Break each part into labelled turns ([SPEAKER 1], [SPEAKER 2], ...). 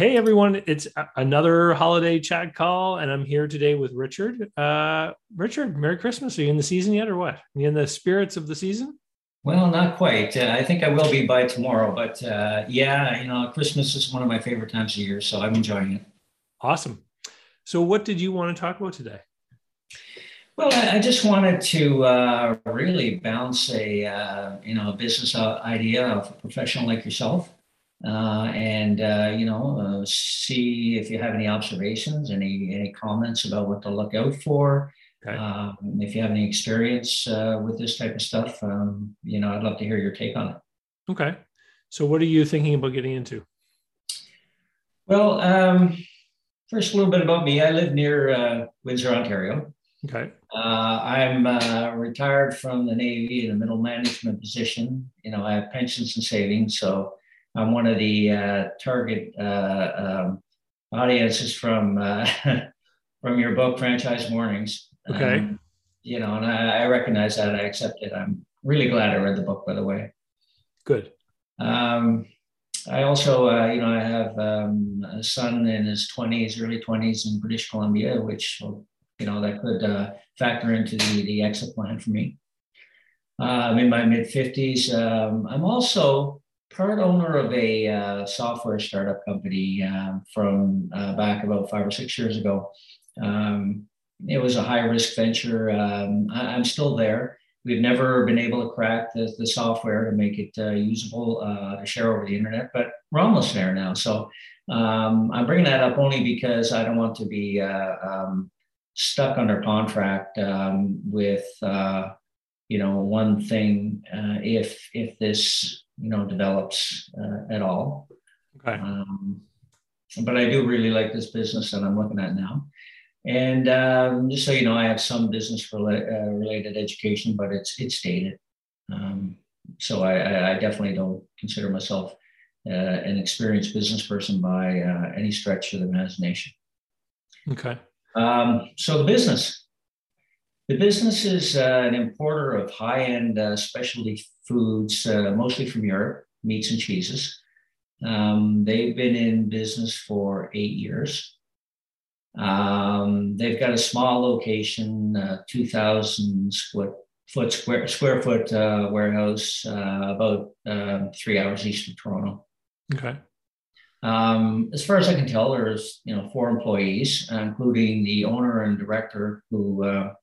[SPEAKER 1] Hey everyone, it's another holiday chat call, and I'm here today with Richard. Uh, Richard, Merry Christmas. Are you in the season yet, or what? Are you in the spirits of the season?
[SPEAKER 2] Well, not quite. Uh, I think I will be by tomorrow, but uh, yeah, you know, Christmas is one of my favorite times of year, so I'm enjoying it.
[SPEAKER 1] Awesome. So, what did you want to talk about today?
[SPEAKER 2] Well, I, just wanted to uh, really bounce a uh, you know a business idea of a professional like yourself uh, and uh, you know uh, see if you have any observations, any any comments about what to look out for. Okay. Um, if you have any experience uh, with this type of stuff, um, you know, I'd love to hear your take on it.
[SPEAKER 1] Okay. So, what are you thinking about getting into?
[SPEAKER 2] Well, um, first, a little bit about me. I live near uh, Windsor, Ontario.
[SPEAKER 1] Okay.
[SPEAKER 2] Uh, I'm retired from the Navy in a middle management position. You know, I have pensions and savings, so I'm one of the uh, target uh, um, audiences from uh, from your book, Franchise Mornings.
[SPEAKER 1] Okay. Um,
[SPEAKER 2] you know, and I, I, recognize that. I accept it. I'm really glad I read the book, by the way.
[SPEAKER 1] Good.
[SPEAKER 2] Um, I also, uh, you know, I have um, a son in his 20s, early 20s in British Columbia, which, you know, that could uh, factor into the, the exit plan for me. Uh, I'm in my mid 50s. Um, I'm also part owner of a uh, software startup company um, from uh, back about five or six years ago. Um, it was a high risk venture. Um, I, am still there. We've never been able to crack the, the software to make it uh, usable uh, to share over the internet, but we're almost there now. So um, I'm bringing that up only because I don't want to be uh, um, stuck under contract um, with uh, you know one thing if if this you know develops uh, at all.
[SPEAKER 1] Okay. Um,
[SPEAKER 2] but I do really like this business that I'm looking at now. And um, just so you know, I have some business rela- uh, related education, but it's it's dated. Um, so I, I, definitely don't consider myself uh, an experienced business person by uh, any stretch of the imagination.
[SPEAKER 1] Okay.
[SPEAKER 2] Um, so the business, the business is uh, an importer of high-end uh, specialty foods, uh, mostly from Europe, meats and cheeses. Um, they've been in business for eight years. Um, they've got a small location, uh, 2,000 foot, foot square, square foot uh, warehouse, uh, about um, three hours east of Toronto.
[SPEAKER 1] Okay.
[SPEAKER 2] Um, as far as I can tell, there's you know four employees, including the owner and director, who uh,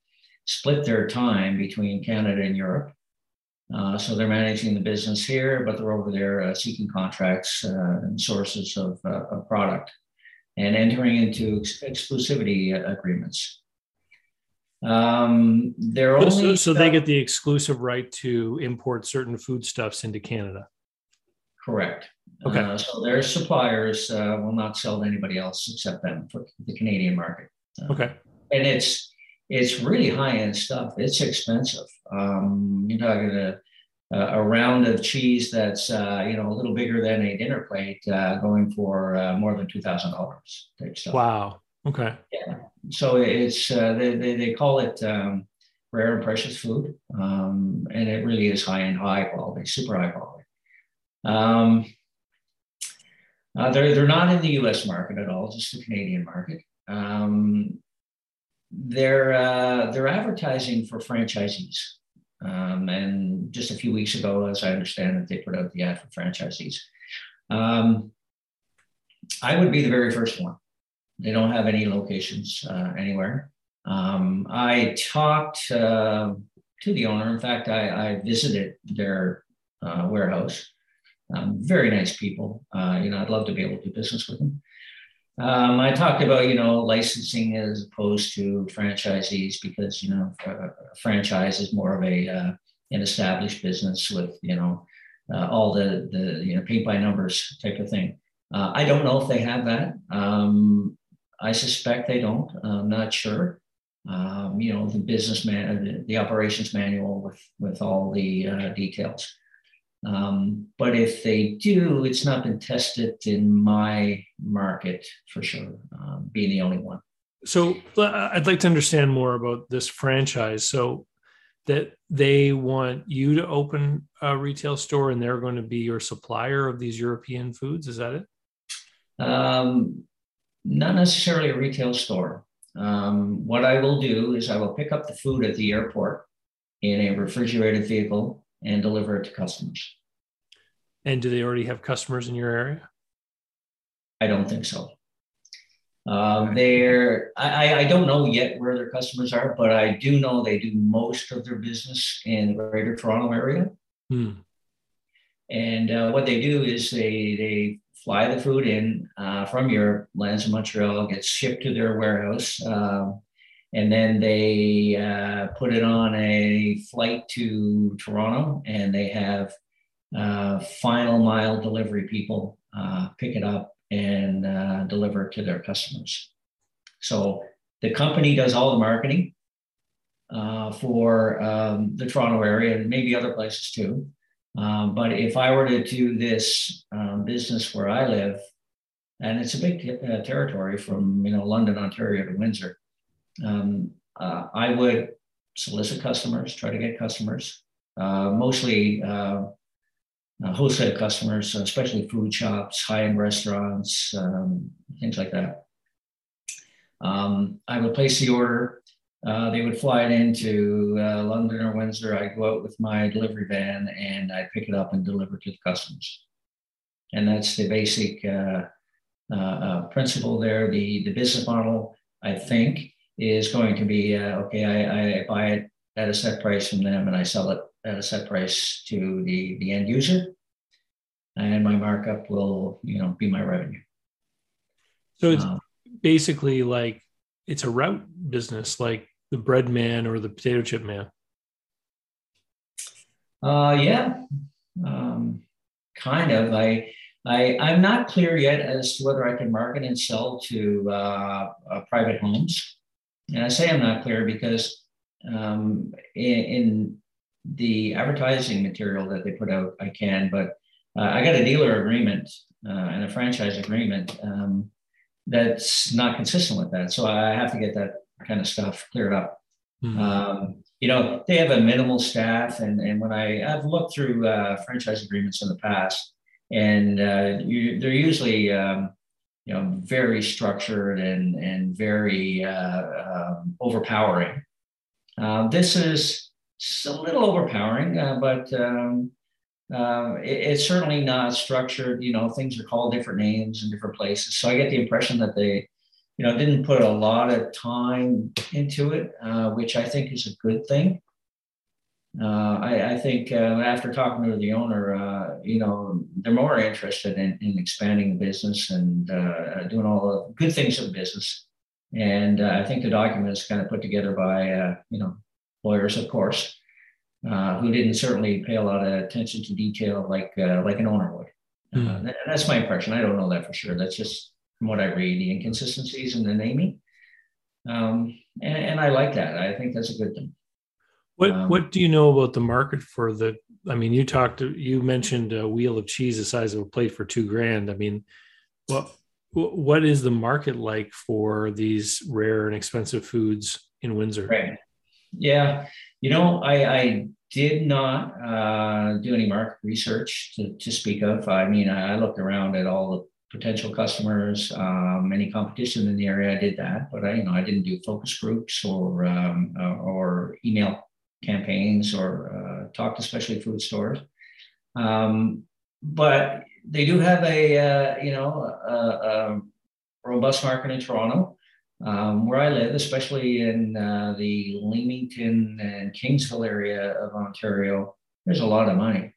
[SPEAKER 2] split their time between Canada and Europe. Uh, so they're managing the business here, but they're over there uh, seeking contracts uh, and sources of, uh, of, product and entering into ex- exclusivity agreements. Um, they're only
[SPEAKER 1] so, they get the exclusive right to import certain foodstuffs into Canada.
[SPEAKER 2] Correct.
[SPEAKER 1] Okay.
[SPEAKER 2] Uh, so their suppliers uh, will not sell to anybody else except them for the Canadian market.
[SPEAKER 1] okay.
[SPEAKER 2] And it's it's really high end stuff. It's expensive. Um, you're talking a, a round of cheese that's uh, you know a little bigger than a dinner plate, uh, going for uh, more than two thousand dollars.
[SPEAKER 1] Wow. Okay.
[SPEAKER 2] Yeah. So it's uh, they, they, they call it um, rare and precious food, um, and it really is high end, high quality, super high quality. Um, uh, they're they're not in the U.S. market at all, just the Canadian market. Um, they're uh, they're advertising for franchisees. Um, and just a few weeks ago, as I understand it, they put out the ad for franchisees. Um, I would be the very first one. They don't have any locations uh, anywhere. Um, I talked uh, to the owner. In fact, I, I visited their uh, warehouse. Um, very nice people. Uh, you know, I'd love to be able to do business with them. Um, I talked about you know licensing as opposed to franchisees because you know franchise is more of a uh, an established business with you know uh, all the the you know paint by numbers type of thing. Uh, I don't know if they have that. Um, I suspect they don't. I'm not sure. Um, you know the business man, the, the, operations manual with with all the uh, details. Um, but if they do, it's not been tested in my market for sure, um, being the only one.
[SPEAKER 1] So I'd like to understand more about this franchise. So that they want you to open a retail store and they're going to be your supplier of these European foods. Is that it?
[SPEAKER 2] Um, not necessarily a retail store. Um, what I will do is I will pick up the food at the airport in a refrigerated vehicle and deliver it to customers.
[SPEAKER 1] And do they already have customers in your area?
[SPEAKER 2] I don't think so. Um, they're I, I don't know yet where their customers are, but I do know they do most of their business in the Greater Toronto area. Hmm. And uh, what they do is they they fly the food in uh, from Europe, lands in Montreal, gets shipped to their warehouse, uh, and then they uh, put it on a flight to Toronto, and they have uh, final mile delivery people uh, pick it up and uh, deliver it to their customers. So the company does all the marketing uh, for um, the Toronto area and maybe other places too. Um, but if I were to do this um, business where I live, and it's a big uh, territory from you know London, Ontario to Windsor, um, uh, I would solicit customers, try to get customers, uh, mostly uh, uh, wholesale customers, especially food shops, high-end restaurants, um, things like that. Um, I would place the order. Uh, they would fly it into uh, London or Windsor. I'd go out with my delivery van and I pick it up and deliver to the customers. And that's the basic uh, uh, uh, principle there. The the business model, I think, is going to be okay. I, I buy it at a set price from them and I sell it at a set price to the, the end user. And my markup will, you know, be my revenue.
[SPEAKER 1] So it's um, basically like it's a route business, like the bread man or the potato chip man.
[SPEAKER 2] Uh, yeah, um, kind of. I, I, I'm not clear yet as to whether I can market and sell to uh, uh, private homes. And I say I'm not clear because um, in, in, the advertising material that they put out, I can, but uh, I got a dealer agreement uh, and a franchise agreement um, that's not consistent with that. So I have to get that kind of stuff cleared up. Mm-hmm. Um, you know, they have a minimal staff, and and when I I've looked through uh, franchise agreements in the past, and uh, you, they're usually um, you know very structured and and very uh, um, overpowering. Uh, this is a little overpowering, uh, but um, uh, it, it's certainly not structured. You know, things are called different names in different places. So I get the impression that they, you know, didn't put a lot of time into it, uh, which I think is a good thing. Uh, I, I, think uh, after talking to the owner, uh, you know, they're more interested in, in expanding the business and uh, doing all the good things of the business. And I think the document is kind of put together by, you know, lawyers, of course, uh, who didn't certainly pay a lot of attention to detail like uh, like an owner would. Mm. Uh, that, that's my impression. I don't know that for sure. That's just from what I read, the inconsistencies in the naming, um, and, and, I like that. I think that's a good thing.
[SPEAKER 1] What um, What do you know about the market for the? I mean, you talked. You mentioned a wheel of cheese the size of a plate for two grand. I mean, what what is the market like for these rare and expensive foods in Windsor?
[SPEAKER 2] Right. Yeah, you know, I, I did not uh, do any market research to, to speak of. I mean, I, I looked around at all the potential customers, um, any competition in the area. I did that, but I, you know, I didn't do focus groups or um, uh, or email campaigns or uh, talk to specialty food stores. Um, but they do have a uh, you know a, a robust market in Toronto. Um, where I live, especially in uh, the Leamington and Kingsville area of Ontario, there's a lot of money.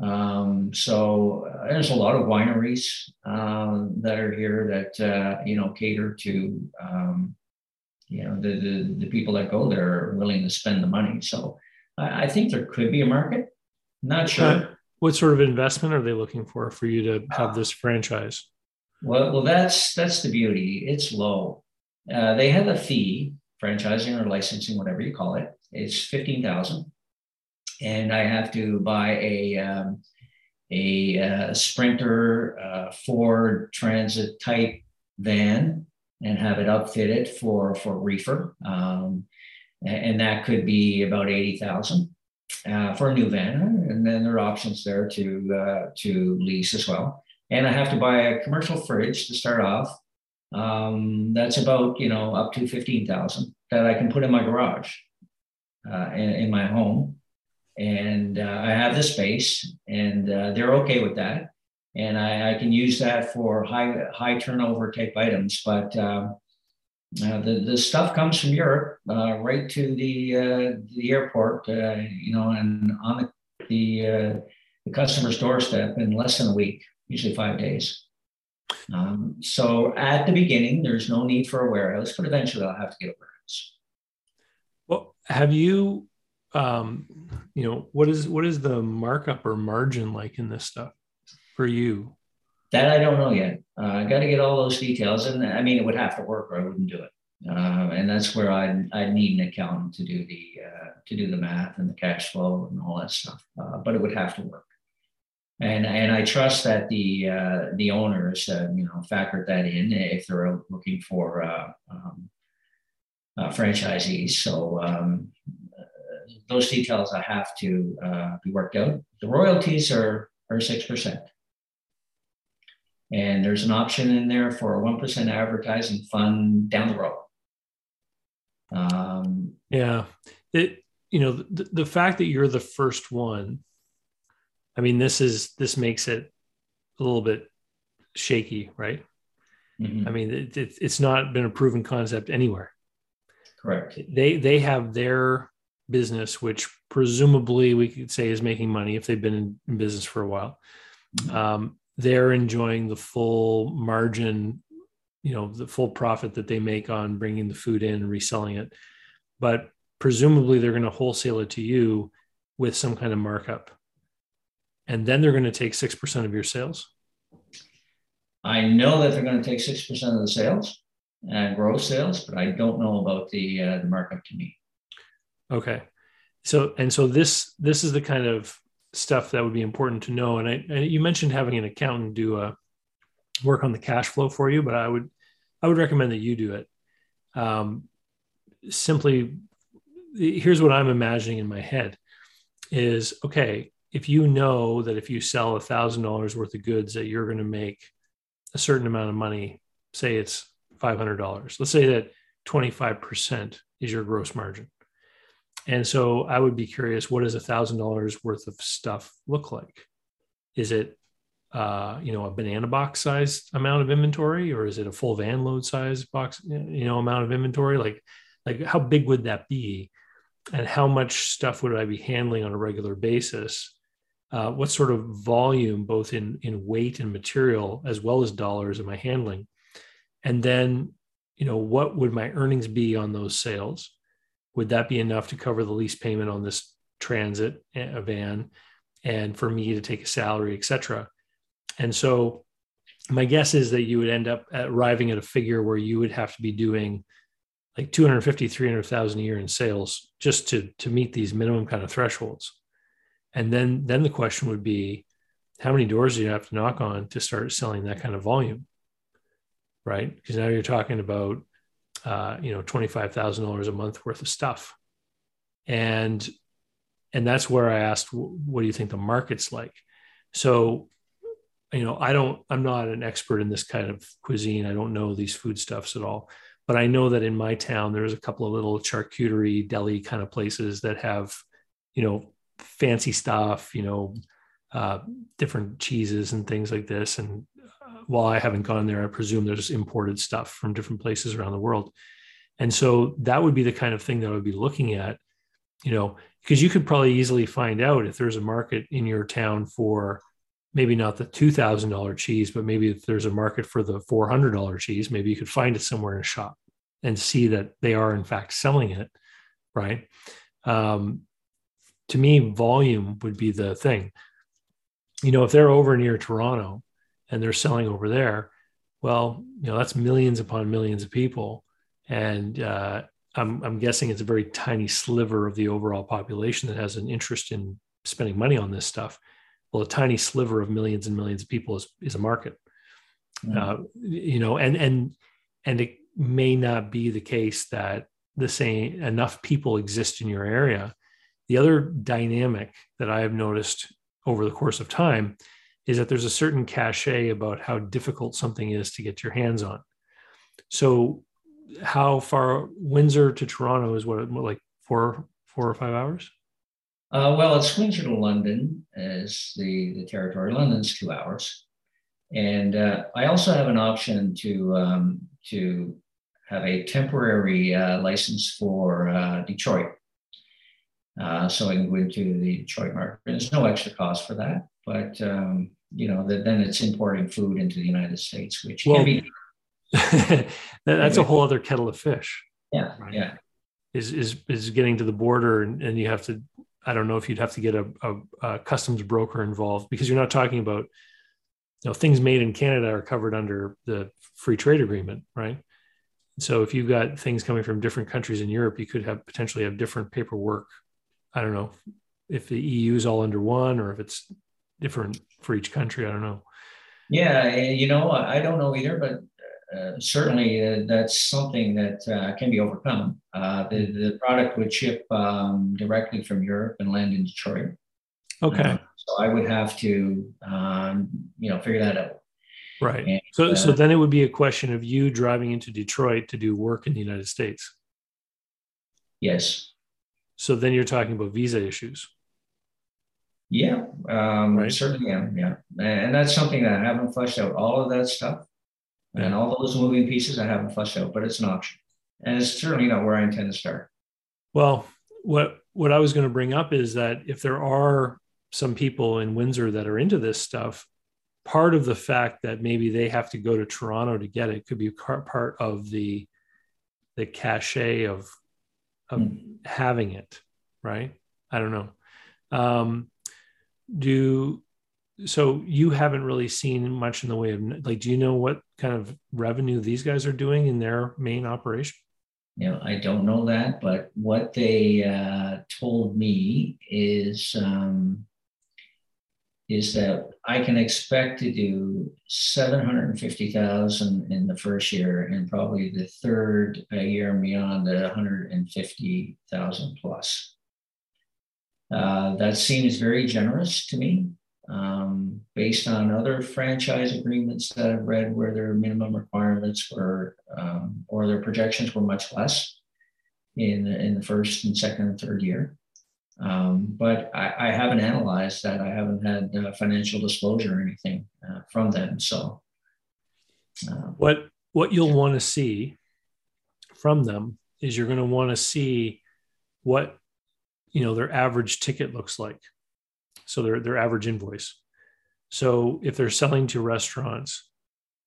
[SPEAKER 2] Um, so uh, there's a lot of wineries um, that are here that uh, you know cater to um, you know the, the, the people that go there are willing to spend the money. So I, I think there could be a market. Not sure.
[SPEAKER 1] what sort of investment are they looking for for you to have this franchise?
[SPEAKER 2] Well, well, that's that's the beauty. It's low. Uh, they have a fee, franchising or licensing, whatever you call it. It's fifteen thousand, and I have to buy a um, a uh, Sprinter uh, Ford Transit type van and have it upfitted for for reefer, um, and that could be about eighty thousand uh, for a new van, and then there are options there to uh, to lease as well. and I have to buy a commercial fridge to start off. Um, that's about you know up to fifteen thousand that I can put in my garage, uh, in, in, my home, and uh, I have the space, and uh, they're okay with that, and I, I, can use that for high high turnover type items. But um, uh, the the stuff comes from Europe uh, right to the uh, the airport, you know, and on the the, the customer's doorstep in less than a week, usually five days. Um, so at the beginning, there's no need for a warehouse, but eventually I'll have to get a warehouse.
[SPEAKER 1] Well, have you, um, you know, what is what is the markup or margin like in this stuff for you?
[SPEAKER 2] That I don't know yet. Uh, I got to get all those details, and I mean, it would have to work, or I wouldn't do it. Uh, and that's where I I need an accountant to do the uh, to do the math and the cash flow and all that stuff. Uh, but it would have to work and and I trust that the uh, the owners uh, you know factored that in if they're looking for uh, um, uh, franchisees. So um, those details I have to be worked out. The royalties are are six percent, and there's an option in there for a one percent advertising fund down the road.
[SPEAKER 1] Um, yeah, it you know the, the fact that you're the first one I mean, this is this makes it a little bit shaky, right? Mm-hmm. I mean, it, it, it's not been a proven concept anywhere.
[SPEAKER 2] Correct.
[SPEAKER 1] They they have their business, which presumably we could say is making money if they've been in, in business for a while. Mm-hmm. Um, they're enjoying the full margin, you know, the full profit that they make on bringing the food in and reselling it. But presumably, they're going to wholesale it to you with some kind of markup and then they're going to take 6% of your sales?
[SPEAKER 2] I know that they're going to take 6% of the sales, and gross sales, but I don't know about the, uh, the markup to me.
[SPEAKER 1] Okay. So, and so this, this is the kind of stuff that would be important to know. And I, you mentioned having an accountant do a work on the cash flow for you, but I would, I would recommend that you do it. Um, simply, here's what I'm imagining in my head is okay, if you know that if you sell a thousand dollars worth of goods that you're going to make a certain amount of money say it's $500 let's say that 25% is your gross margin and so i would be curious what does a thousand dollars worth of stuff look like is it uh, you know a banana box size amount of inventory or is it a full van load size box you know amount of inventory like like how big would that be and how much stuff would i be handling on a regular basis uh, what sort of volume, both in in weight and material, as well as dollars, am I handling? And then, you know, what would my earnings be on those sales? Would that be enough to cover the lease payment on this transit eh, van, and for me to take a salary, etc. And so, my guess is that you would end up arriving at a figure where you would have to be doing like 250 300,000 a year in sales just to to meet these minimum kind of thresholds. And then then the question would be how many doors do you have to knock on to start selling that kind of volume? Right? Because now you're talking about uh, you know $25000 a month worth of stuff. And and that's where i asked what do you think the market's like? So you know i don't i'm not an expert in this kind of cuisine. I don't know these foodstuffs at all. But i know that in my town there's a couple of little charcuterie deli kind of places that have you know fancy stuff, you know, uh, different cheeses and things like this. And while I haven't gone there, I presume there's imported stuff from different places around the world. And so that would be the kind of thing that I would be looking at, you know, because you could probably easily find out if there's a market in your town for maybe not the $2,000 cheese, but maybe if there's a market for the $400 cheese, maybe you could find it somewhere in a shop and see that they are in fact selling it. Right. Um, to me, volume would be the thing. You know, if they're over near Toronto and they're selling over there, well, you know, that's millions upon millions of people. And uh, I'm, I'm guessing it's a very tiny sliver of the overall population that has an interest in spending money on this stuff. Well, a tiny sliver of millions and millions of people is, is a market. Mm-hmm. Uh, you know, and and and it may not be the case that the same enough people exist in your area the other dynamic that I have noticed over the course of time is that there's a certain cachet about how difficult something is to get your hands on. So, how far Windsor to Toronto is what, like four four or five hours?
[SPEAKER 2] Uh, well, it's Windsor to London as the the territory. London's two hours, and uh, I also have an option to um, to have a temporary uh, license for uh, Detroit. Uh, so I can go into the Detroit market. There's no extra cost for that, but um, you know, the, then it's importing food into the United States, which well, can be.
[SPEAKER 1] that's a whole other kettle of fish.
[SPEAKER 2] Yeah, right? yeah.
[SPEAKER 1] Is is is getting to the border, and, and you have to. I don't know if you'd have to get a, a, a customs broker involved because you're not talking about you know things made in Canada are covered under the free trade agreement, right? So if you've got things coming from different countries in Europe, you could have potentially have different paperwork. I don't know if the EU is all under one or if it's different for each country. I don't know.
[SPEAKER 2] Yeah, you know, I don't know either, but uh, certainly uh, that's something that uh, can be overcome. Uh, the, the product would ship um, directly from Europe and land in Detroit.
[SPEAKER 1] Okay. Uh,
[SPEAKER 2] so I would have to, um, you know, figure that out.
[SPEAKER 1] Right. And, so, so uh, then it would be a question of you driving into Detroit to do work in the United States.
[SPEAKER 2] Yes.
[SPEAKER 1] So then you're talking about visa issues.
[SPEAKER 2] Yeah, um, right. certainly am. Yeah, and that's something that I haven't fleshed out. All of that stuff yeah. and all those moving pieces I haven't fleshed out, but it's an option, and it's certainly not where I intend to start.
[SPEAKER 1] Well, what what I was going to bring up is that if there are some people in Windsor that are into this stuff, part of the fact that maybe they have to go to Toronto to get it could be part of the the cachet of of mm. having it, right? I don't know. Um, do so you haven't really seen much in the way of like do you know what kind of revenue these guys are doing in their main operation
[SPEAKER 2] you know i don't know that but what they uh, told me is um, is that i can expect to do 750000 in the first year and probably the third year and beyond the 150000 plus uh, that seems very generous to me, um, based on other franchise agreements that I've read where their minimum requirements were um, or their projections were much less in in the first and second and third year. Um, but I, I, haven't analyzed that. I haven't had uh, financial disclosure or anything uh, from them. So,
[SPEAKER 1] uh, what what you'll want to see from them is you're going to want to see what you know their average ticket looks like so their their average invoice so if they're selling to restaurants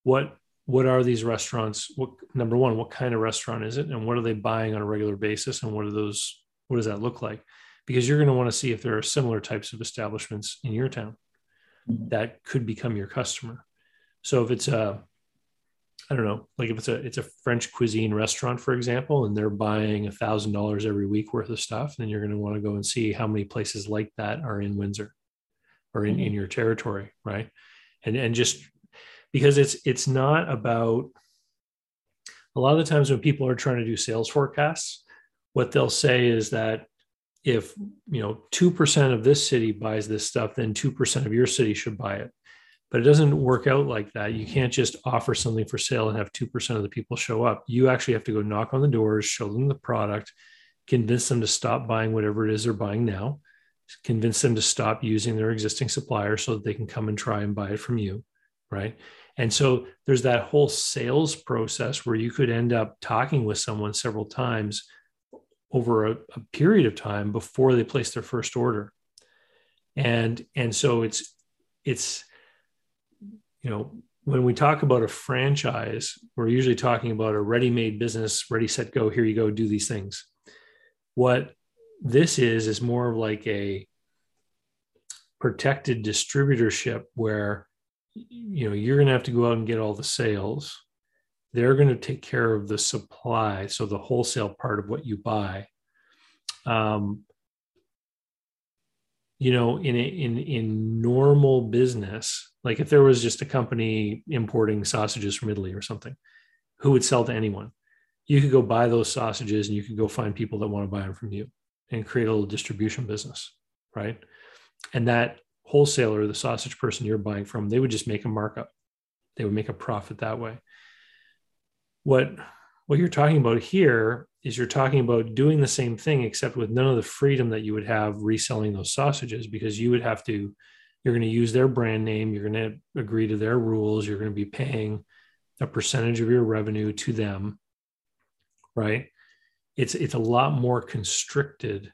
[SPEAKER 1] what what are these restaurants what number one what kind of restaurant is it and what are they buying on a regular basis and what are those what does that look like because you're going to want to see if there are similar types of establishments in your town mm-hmm. that could become your customer so if it's a I don't know, like if it's a it's a French cuisine restaurant, for example, and they're buying a thousand dollars every week worth of stuff, then you're going to want to go and see how many places like that are in Windsor or in, in mm-hmm. your territory, right? And and just because it's it's not about a lot of the times when people are trying to do sales forecasts, what they'll say is that if you know two percent of this city buys this stuff, then two percent of your city should buy it but it doesn't work out like that. You can't just offer something for sale and have 2% of the people show up. You actually have to go knock on the doors, show them the product, convince them to stop buying whatever it is they're buying now, convince them to stop using their existing supplier so that they can come and try and buy it from you. Right. And so there's that whole sales process where you could end up talking with someone several times over a, a period of time before they place their first order. And and so it's it's you know, when we talk about a franchise, we're usually talking about a ready made business, ready, set, go, here you go, do these things. What this is, is more of like a protected distributorship where you know you're going to have to go out and get all the sales they're going to take care of the supply so the wholesale part of what you buy um, you know in in in normal business like if there was just a company importing sausages from italy or something who would sell to anyone you could go buy those sausages and you could go find people that want to buy them from you and create a little distribution business right and that wholesaler, the sausage person you're buying from, they would just make a markup. They would make a profit that way. What what you're talking about here is you're talking about doing the same thing except with none of the freedom that you would have reselling those sausages because you would have to you're going to use their brand name you're going to agree to their rules you're going to be paying a percentage of your revenue to them right it's it's a lot more constricted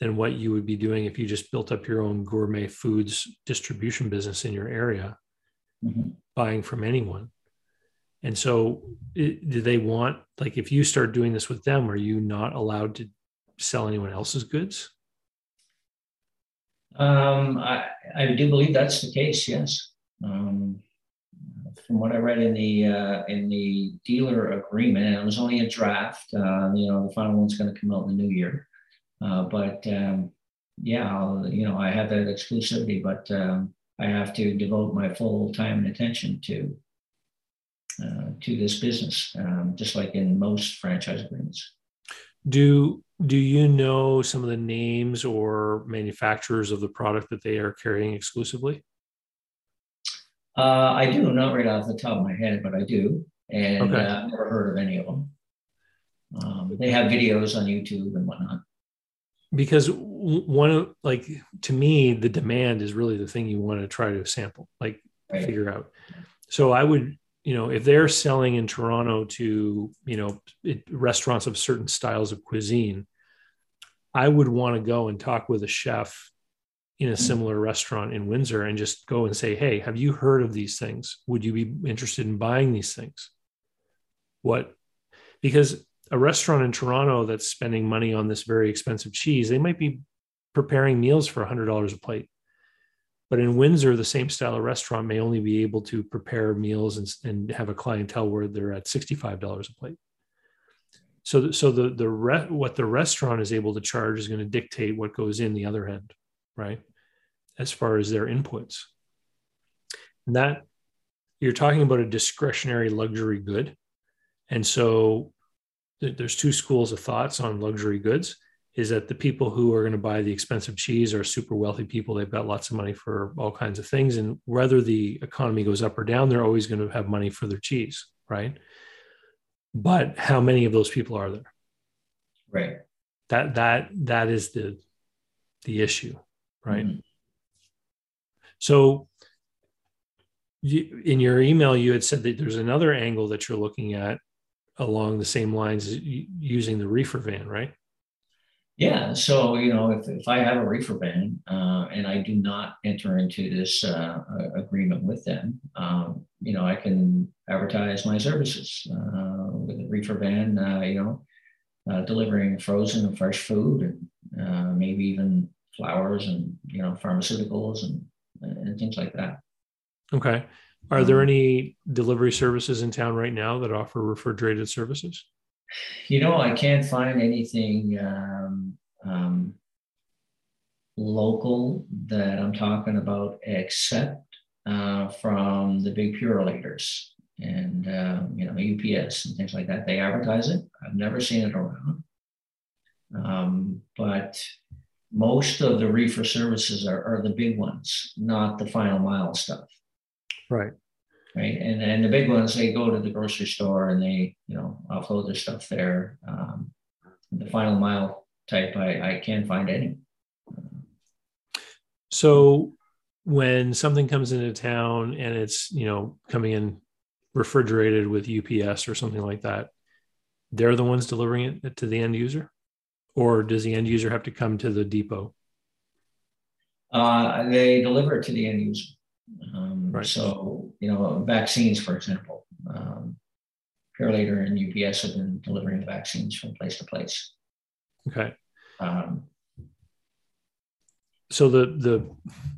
[SPEAKER 1] than what you would be doing if you just built up your own gourmet foods distribution business in your area mm-hmm. buying from anyone and so it, do they want like if you start doing this with them are you not allowed to sell anyone else's goods
[SPEAKER 2] um, I, I do believe that's the case yes um, from what I read in the uh, in the dealer agreement, and it was only a draft. Uh, you know, the final one's going to come out in the new year. Uh, but um, yeah, I'll, you know, I have that exclusivity, but um, I have to devote my full time and attention to uh, to this business, um, just like in most franchise agreements.
[SPEAKER 1] Do do you know some of the names or manufacturers of the product that they are carrying exclusively?
[SPEAKER 2] Uh, I do, not right off the top of my head, but I do, and okay. uh, I've never heard of any of them. Um, they have videos on YouTube and whatnot.
[SPEAKER 1] Because one of like to me, the demand is really the thing you want to try to sample, like right. figure out. So I would, you know, if they're selling in Toronto to you know it, restaurants of certain styles of cuisine, I would want to go and talk with a chef in a mm. similar restaurant in Windsor and just go and say, Hey, have you heard of these things? Would you be interested in buying these things? What? Because a restaurant in Toronto that's spending money on this very expensive cheese, they might be preparing meals for $100 a plate. But in Windsor, the same style of restaurant may only be able to prepare meals and, and have a clientele where they're at $65 a plate. So, so the the re, what the restaurant is able to charge is going to dictate what goes in the other end, right? as far as their inputs. And that you're talking about a discretionary luxury good. And so th- there's two schools of thoughts on luxury goods is that the people who are going to buy the expensive cheese are super wealthy people. They've got lots of money for all kinds of things. And whether the economy goes up or down, they're always going to have money for their cheese, right? But how many of those people are there?
[SPEAKER 2] Right.
[SPEAKER 1] That that that is the the issue, right? Mm-hmm. So you, in your email, you had said that there's another angle that you're looking at along the same lines using the reefer van, right?
[SPEAKER 2] Yeah. So, you know, if, if I have a reefer van uh, and I do not enter into this uh, agreement with them, um, you know, I can advertise my services uh, with a reefer van, uh, you know, uh, delivering frozen and fresh food and uh, maybe even flowers and, you know, pharmaceuticals and and things like that.
[SPEAKER 1] Okay. Are there um, any delivery services in town right now that offer refrigerated services?
[SPEAKER 2] You know, I can't find anything um, um, local that I'm talking about except uh, from the big Purolators and um, you know UPS and things like that. They advertise it. I've never seen it around, um, but most of the reefer services are, are the big ones, not the final mile stuff.
[SPEAKER 1] Right.
[SPEAKER 2] Right. And and the big ones, they go to the grocery store and they, you know, offload their stuff there. Um, the final mile type, I, I can't find any.
[SPEAKER 1] So when something comes into town and it's, you know, coming in refrigerated with UPS or something like that, they're the ones delivering it to the end user? or does the end user have to come to the depot?
[SPEAKER 2] Uh, they deliver it to the end user. Um, right. So, you know, vaccines, for example, um, and UPS have been delivering the vaccines from place to place.
[SPEAKER 1] Okay. Um, so the the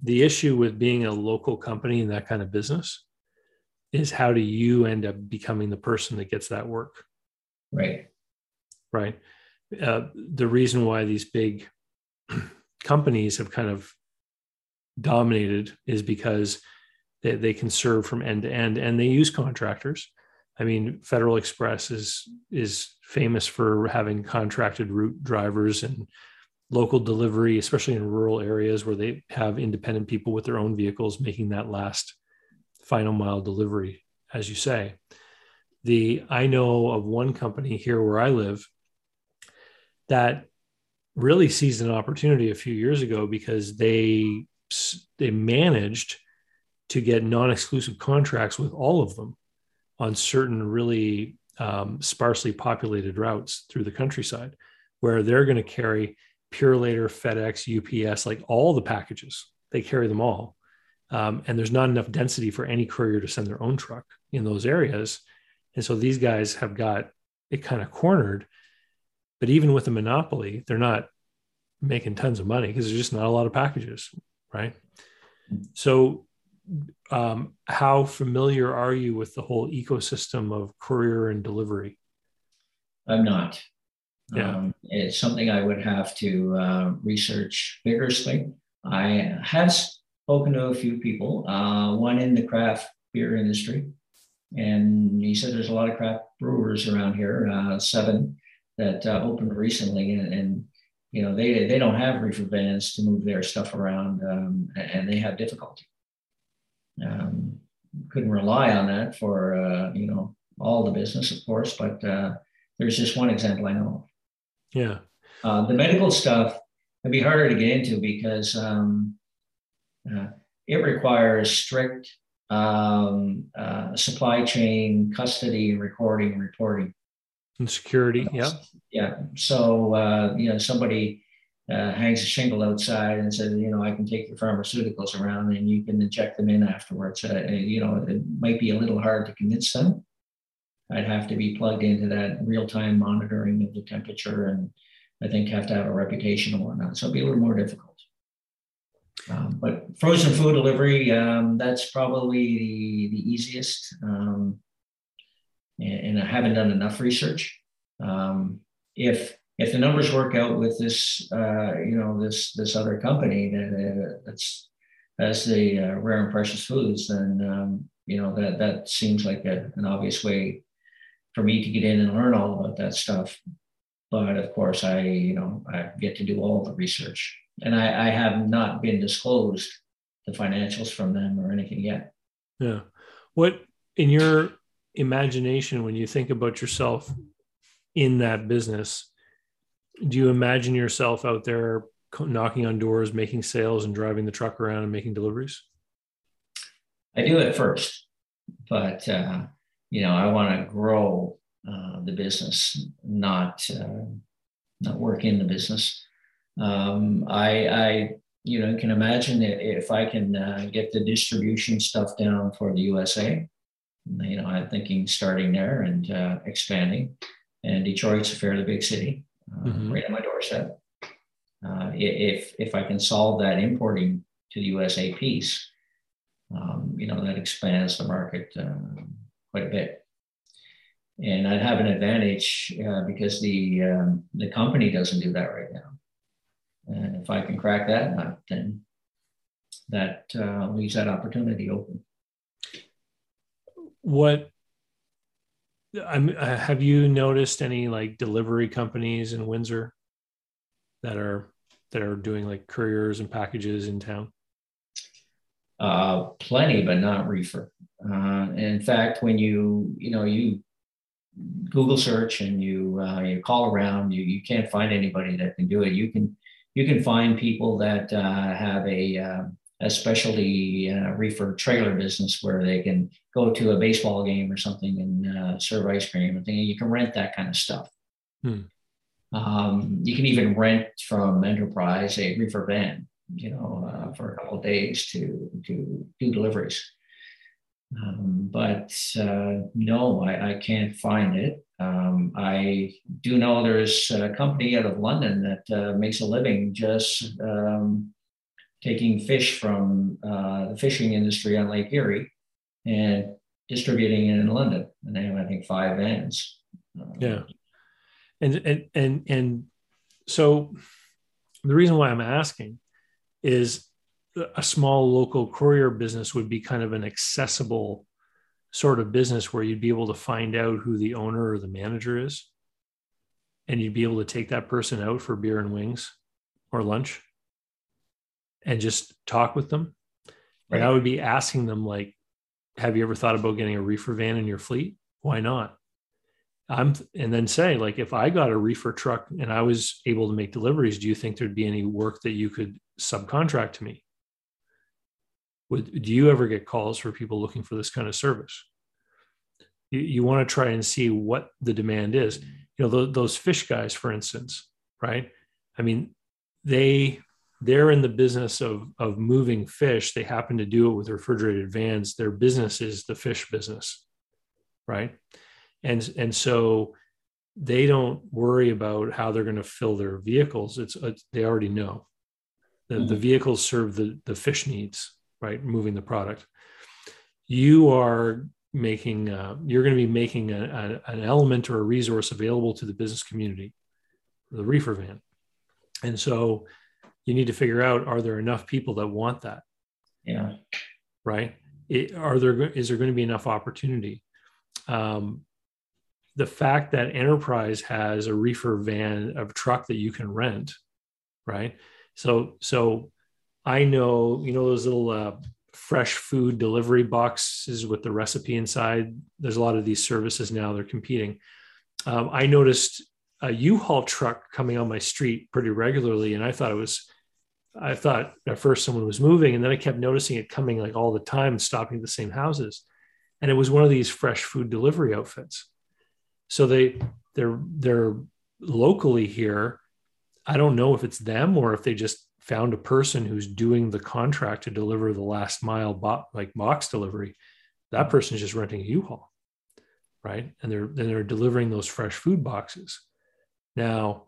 [SPEAKER 1] the issue with being a local company in that kind of business is how do you end up becoming the person that gets that work?
[SPEAKER 2] Right.
[SPEAKER 1] Right. Uh, the reason why these big companies have kind of dominated is because they, they can serve from end to end and they use contractors. I mean, Federal Express is is famous for having contracted route drivers and local delivery, especially in rural areas where they have independent people with their own vehicles making that last final mile delivery, as you say. The I know of one company here where I live that really seized an opportunity a few years ago because they they managed to get non-exclusive contracts with all of them on certain really um, sparsely populated routes through the countryside where they're going to carry Purolator, FedEx, UPS, like all the packages. They carry them all. Um, and there's not enough density for any courier to send their own truck in those areas. And so these guys have got it kind of cornered. But even with a monopoly, they're not making tons of money because there's just not a lot of packages, right? So, um, how familiar are you with the whole ecosystem of courier and delivery?
[SPEAKER 2] I'm not.
[SPEAKER 1] Yeah.
[SPEAKER 2] Um, it's something I would have to uh, research vigorously. I have spoken to a few people, uh, one in the craft beer industry, and he said there's a lot of craft brewers around here, uh, seven that uh, opened recently, and, and, you know they they don't have reefer vans to move their stuff around, um, and they have difficulty. Um, couldn't rely on that for uh, you know all the business, of course, but uh, there's just one example I know.
[SPEAKER 1] Yeah.
[SPEAKER 2] Uh, the medical stuff would be harder to get into because um, uh, it requires strict um, uh, supply chain custody, recording, reporting.
[SPEAKER 1] And security, yeah.
[SPEAKER 2] Yeah. So, uh, you know, somebody uh, hangs a shingle outside and says, you know, I can take your pharmaceuticals around and you can inject them in afterwards. Uh, you know, it might be a little hard to convince them. I'd have to be plugged into that real time monitoring of the temperature and I think have to have a reputation and whatnot. So it'd be a little more difficult. Um, but frozen food delivery, um, that's probably the, the easiest. Um, and, and, I haven't done enough research. Um, if if the numbers work out with this, uh, you know, this this other company that uh, that's as the uh, rare and precious foods, then um, you know that that seems like a, an obvious way for me to get in and learn all about that stuff. But of course, I you know I get to do all the research, and I, I have not been disclosed the financials from them or anything yet.
[SPEAKER 1] Yeah, what in your imagination when you think about yourself in that business? Do you imagine yourself out there knocking on doors, making sales, and driving the truck around and making deliveries?
[SPEAKER 2] I do at first, but uh, you know, I want to grow uh, the business, not uh, not work in the business. Um, I, I, you know, can imagine that if I can uh, get the distribution stuff down for the USA. You know, I'm thinking starting there and uh, expanding. And Detroit's a fairly big city, uh, mm-hmm. right on my doorstep. Uh, if if I can solve that importing to the USA piece, um, you know, that expands the market quite a bit. And I'd have an advantage uh, because the um, the company doesn't do that right now. And if I can crack that nut, then that uh, leaves that opportunity open.
[SPEAKER 1] What I'm, uh, have you noticed any like delivery companies in Windsor that are that are doing like couriers and packages in town?
[SPEAKER 2] Uh, plenty, but not reefer. Uh, in fact, when you you know you Google search and you uh, you call around, you you can't find anybody that can do it. You can you can find people that uh, have a uh, a specialty uh, reefer trailer business where they can go to a baseball game or something and uh, serve ice cream and thing. You can rent that kind of stuff. Hmm. Um, you can even rent from Enterprise a reefer van, you know, uh, for a couple of days to to do deliveries. Um, but uh, no, I, I, can't find it. Um, I do know there's a company out of London that uh, makes a living just um, taking fish from uh, the fishing industry on Lake Erie and distributing it in London. And they have, I think, five vans.
[SPEAKER 1] Um, yeah. And, and, and, and so the reason why I'm asking is a small local courier business would be kind of an accessible sort of business where you'd be able to find out who the owner or the manager is and you'd be able to take that person out for beer and wings or lunch and just talk with them.
[SPEAKER 2] Right.
[SPEAKER 1] And I would be asking them, like, have you ever thought about getting a reefer van in your fleet? Why not? I'm and then say, like, if I got a reefer truck and I was able to make deliveries, do you think there'd be any work that you could subcontract to me? Would do you ever get calls for people looking for this kind of service? You, you want to try and see what the demand is. You know, those, those fish guys, for instance, right? I mean, they they're in the business of of moving fish. They happen to do it with refrigerated vans. Their business is the fish business, right? And and so they don't worry about how they're going to fill their vehicles. It's, they already know. The, mm-hmm. the vehicles serve the the fish needs, right? Moving the product. You are making uh, you're going to be making a, a, an element or a resource available to the business community, the reefer van, and so you need to figure out are there enough people that want that?
[SPEAKER 2] Yeah.
[SPEAKER 1] Right? It, are there is there going to be enough opportunity? Um, the fact that enterprise has a reefer van of truck that you can rent right? So so i know you know those little uh, fresh food delivery boxes with the recipe inside? There's a lot of these services now they're competing. Um, i noticed a u-haul truck coming on my street pretty regularly and i thought it was I thought at first someone was moving, and then I kept noticing it coming like all the time, stopping at the same houses. And it was one of these fresh food delivery outfits. So they they're they're locally here. I don't know if it's them or if they just found a person who's doing the contract to deliver the last mile bo- like box delivery. That person's just renting a U-Haul, right? And they're then they're delivering those fresh food boxes. Now,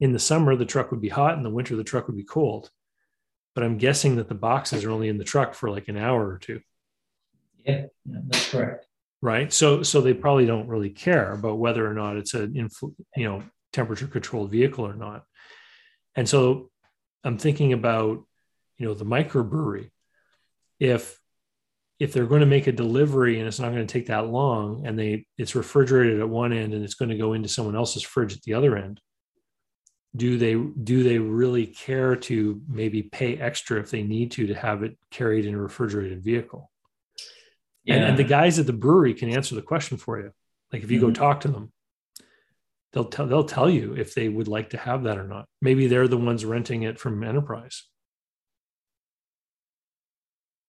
[SPEAKER 1] in the summer the truck would be hot in the winter the truck would be cold. But i'm guessing that the boxes are only in the truck for like an hour or two.
[SPEAKER 2] Yeah, that's correct.
[SPEAKER 1] Right? So so they probably don't really care about whether or not it's an influ- you know temperature controlled vehicle or not. And so i'm thinking about you know the microbrewery. If if they're going to make a delivery and it's not going to take that long and they it's refrigerated at one end and it's going to go into someone else's fridge at the other end do they do they really care to maybe pay extra if they need to to have it carried in a refrigerated vehicle? Yeah. and, and the guys at the brewery can answer the question for you. Like if you mm-hmm. go talk to them they'll tell they'll tell you if they would like to have that or not. Maybe they're the ones renting it from enterprise.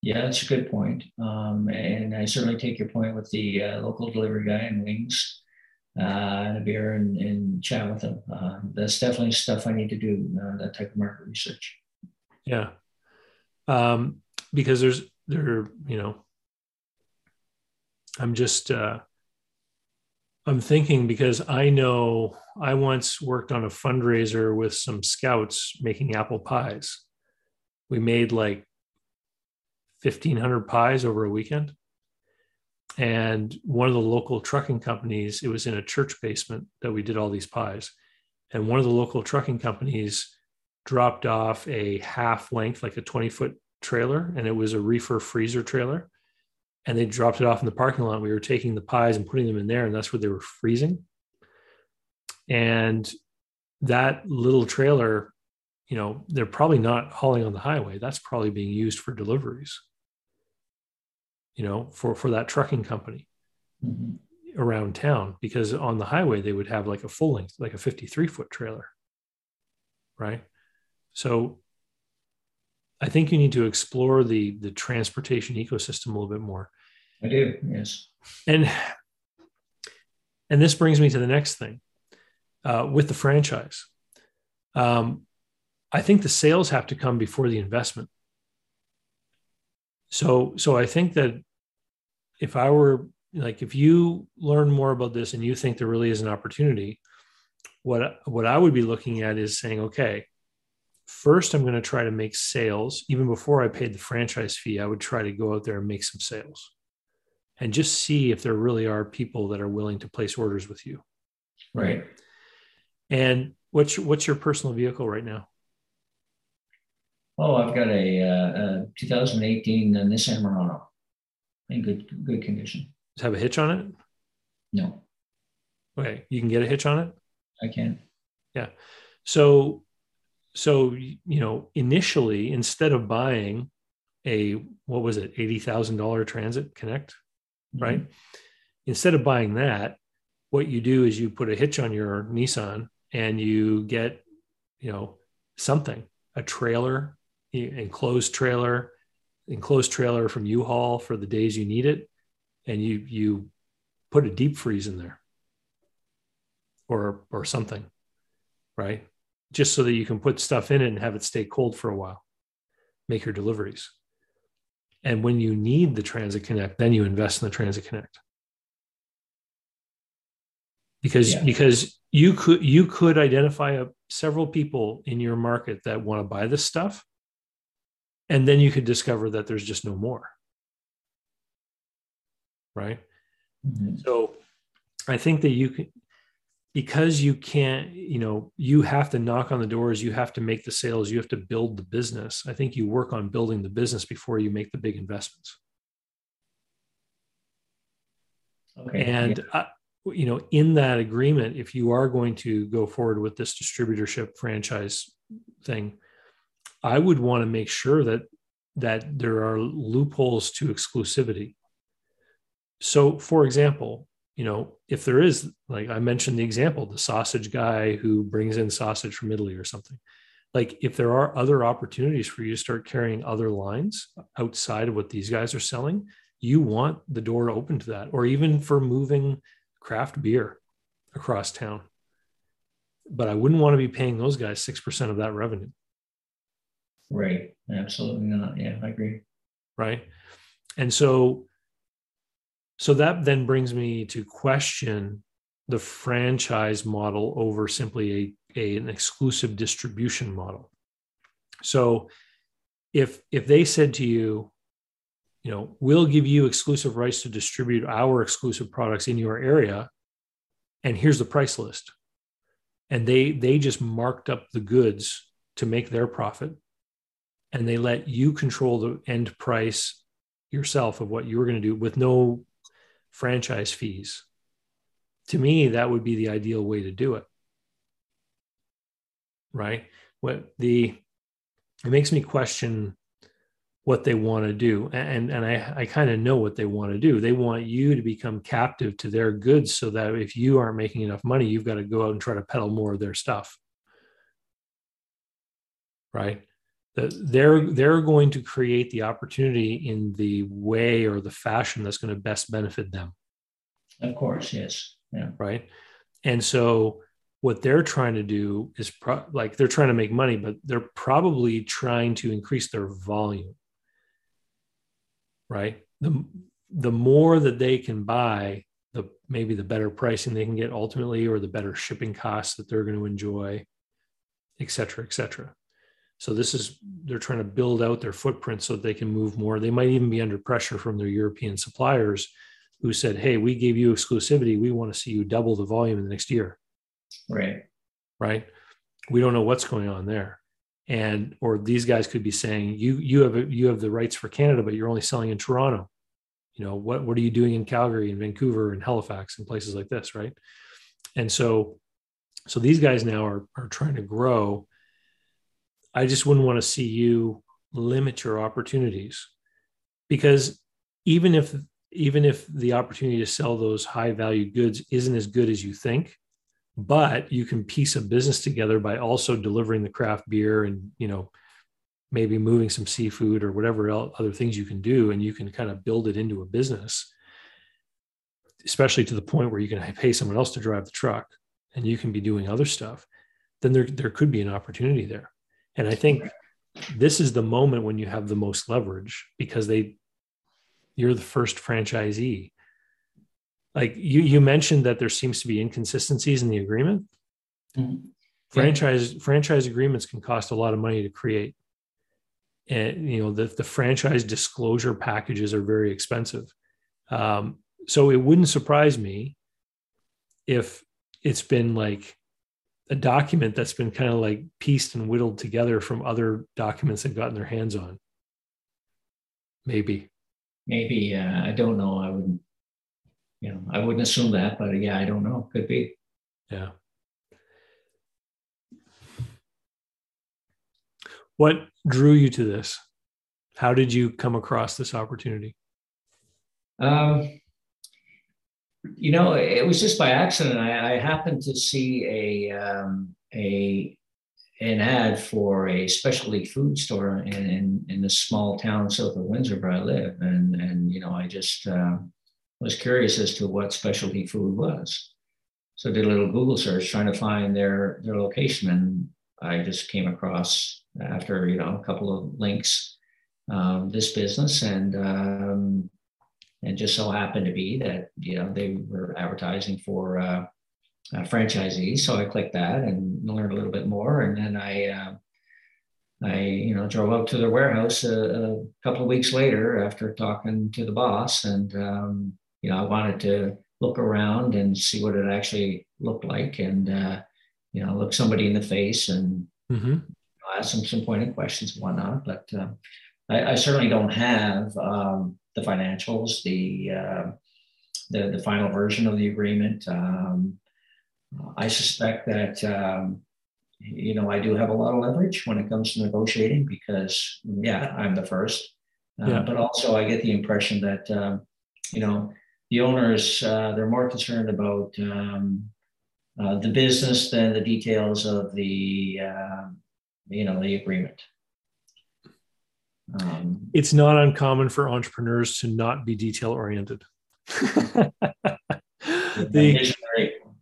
[SPEAKER 2] Yeah that's a good point. Um, and i certainly take your point with the uh, local delivery guy and wings uh, and a beer and, and chat with them. Uh, that's definitely stuff I need to do, uh, that type of market research.
[SPEAKER 1] Yeah. Um, because there's, there, you know, I'm just, uh, I'm thinking because I know I once worked on a fundraiser with some scouts making apple pies. We made like 1,500 pies over a weekend and one of the local trucking companies it was in a church basement that we did all these pies. And one of the local trucking companies dropped off a half length like a 20 foot trailer and it was a reefer freezer trailer. And they dropped it off in the parking lot. We were taking the pies and putting them in there and that's where they were freezing. And that little trailer you know they're probably not hauling on the highway. That's probably being used for deliveries you know, for for that trucking company mm-hmm. around town because on the highway they would have like a full length, like a 53 foot trailer. Right. So I think you need to explore the the transportation ecosystem a little bit more.
[SPEAKER 2] I do, yes.
[SPEAKER 1] And and this brings me to the next thing uh, with the franchise. Um, I think the sales have to come before the investment. So, so I think that if I were like, if you learn more about this and you think there really is an opportunity, what what I would be looking at is saying, okay, first I'm going to try to make sales. Even before I paid the franchise fee, I would try to go out there and make some sales, and just see if there really are people that are willing to place orders with you.
[SPEAKER 2] Right.
[SPEAKER 1] And what's what's your personal vehicle right now?
[SPEAKER 2] Oh, I've got a, uh, a 2018 uh, Nissan Murano in good good condition.
[SPEAKER 1] Does it have a hitch on it?
[SPEAKER 2] No.
[SPEAKER 1] Okay, you can get a hitch on it.
[SPEAKER 2] I can.
[SPEAKER 1] Yeah. So so you know initially instead of buying a what was it $80000 transit connect mm-hmm. right instead of buying that what you do is you put a hitch on your nissan and you get you know something a trailer enclosed trailer enclosed trailer from u-haul for the days you need it and you you put a deep freeze in there or or something right? Just so that you can put stuff in it and have it stay cold for a while. Make your deliveries. And when you need the transit connect then you invest in the transit connect. Because yeah. because you could you could identify a, several people in your market that want to buy this stuff and then you could discover that there's just no more. Right? Mm-hmm. so i think that you can because you can't you know you have to knock on the doors you have to make the sales you have to build the business. I think you work on building the business before you make the big investments. Okay. And yeah. I, you know in that agreement if you are going to go forward with this distributorship franchise thing i would want to make sure that that there are loopholes to exclusivity so for example you know if there is like i mentioned the example the sausage guy who brings in sausage from italy or something like if there are other opportunities for you to start carrying other lines outside of what these guys are selling you want the door open to that or even for moving craft beer across town. But I wouldn't want to be paying those guys 6% of that revenue.
[SPEAKER 2] Right. Absolutely not. Yeah, I agree.
[SPEAKER 1] Right. And so, so that then brings me to question the franchise model over simply a, a an exclusive distribution model. So if if they said to you, you know, we'll give you exclusive rights to distribute our exclusive products in your area. And here's the price list. And they they just marked up the goods to make their profit. And they let you control the end price yourself of what you were going to do with no franchise fees. To me, that would be the ideal way to do it. Right? What the it makes me question what they want to do and and i i kind of know what they want to do they want you to become captive to their goods so that if you aren't making enough money you've got to go out and try to peddle more of their stuff right they're they're going to create the opportunity in the way or the fashion that's going to best benefit them.
[SPEAKER 2] Of course yes. Yeah.
[SPEAKER 1] Right? And so what they're trying to do is pro- like they're trying to make money but they're probably trying to increase their volume. Right? The the more that they can buy, the maybe the better pricing they can get ultimately, or the better shipping costs that they're going to enjoy, et cetera, et cetera. So this is they're trying to build out their footprint so that they can move more. They might even be under pressure from their European suppliers who said, Hey, we gave you exclusivity. We want to see you double the volume in the next year.
[SPEAKER 2] Right.
[SPEAKER 1] Right. We don't know what's going on there and or these guys could be saying you you have you have the rights for Canada, but you're only selling in Toronto. You know what what are you doing in Calgary and Vancouver and Halifax and places like this, right? And so so these guys now are are trying to grow. I just wouldn't want to see you limit your opportunities. Because even if even if the opportunity to sell those high value goods isn't as good as you think but you can piece a business together by also delivering the craft beer and you know maybe moving some seafood or whatever else, other things you can do and you can kind of build it into a business especially to the point where you can pay someone else to drive the truck and you can be doing other stuff then there, there could be an opportunity there and i think this is the moment when you have the most leverage because they you're the first franchisee. Like you you mentioned that there seems to be inconsistencies in the agreement. Mm-hmm. franchise franchise agreements can cost a lot of money to create. And you know the, the franchise disclosure packages are very expensive. Um, so it wouldn't surprise me if it's been like a document that's been kind of like pieced and whittled together from other documents they've gotten their hands on maybe
[SPEAKER 2] maybe uh, i don't know i wouldn't you know, I wouldn't assume that, but yeah, I don't know. Could be.
[SPEAKER 1] Yeah. what drew you to this? How did you come across this opportunity?
[SPEAKER 2] Um, you know, it was just by accident. I, I happened to see a um, a an ad for a specialty food store in, in, in the small town south of Windsor where I live, and and you know I just uh, was curious as to what specialty food was, so I did a little Google search trying to find their their location, and I just came across after you know a couple of links um, this business, and um, and just so happened to be that you know they were advertising for uh, uh, franchisees. So I clicked that and learned a little bit more, and then I uh, I you know drove up to their warehouse a, a, couple of weeks later after talking to the boss, and um, you know I wanted to look around and see what it actually looked like, and uh, you know look somebody in the face and mm-hmm. ask them some pointed questions and whatnot. But um, I, I, certainly don't have um, the financials, the, uh, the, the final version of the agreement. Um, I suspect that um, you know I do have a lot of leverage when it comes to negotiating because yeah I'm the first, uh, yeah. but also I get the impression that um, you know the owners uh, they're more concerned about um, uh, the business than the details of the um, you know the agreement.
[SPEAKER 1] Um, it's not uncommon for entrepreneurs to not be detail oriented. the,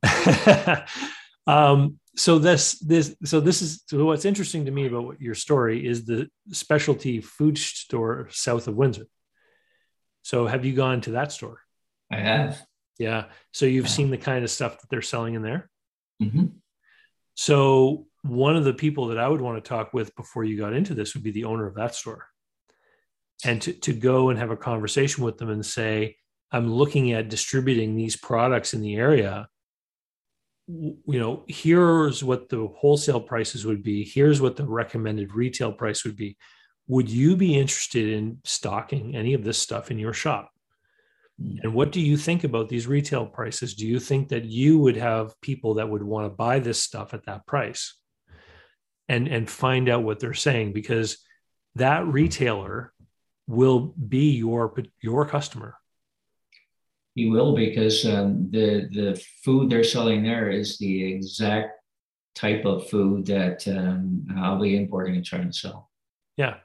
[SPEAKER 1] um, so this this so this is so what's interesting to me about what your story is the specialty food store south of Windsor. So have you gone to that store?
[SPEAKER 2] I have.
[SPEAKER 1] Yeah. So you've seen the kind of stuff that they're selling in there. Mm-hmm. So one of the people that I would want to talk with before you got into this would be the owner of that store and to, to go and have a conversation with them and say i'm looking at distributing these products in the area. You know here's what the wholesale prices would be. Here's what the recommended retail price would be. Would you be interested in stocking any of this stuff in your shop? Hmm. and what do you think about these retail prices? Do you think that you would have people that would want to buy this stuff at that price? And and find out what they're saying because that retailer will be your your customer
[SPEAKER 2] he will because um, the the food they're selling there is the exact type of food that um, I'll be importing and trying to sell.
[SPEAKER 1] Yeah.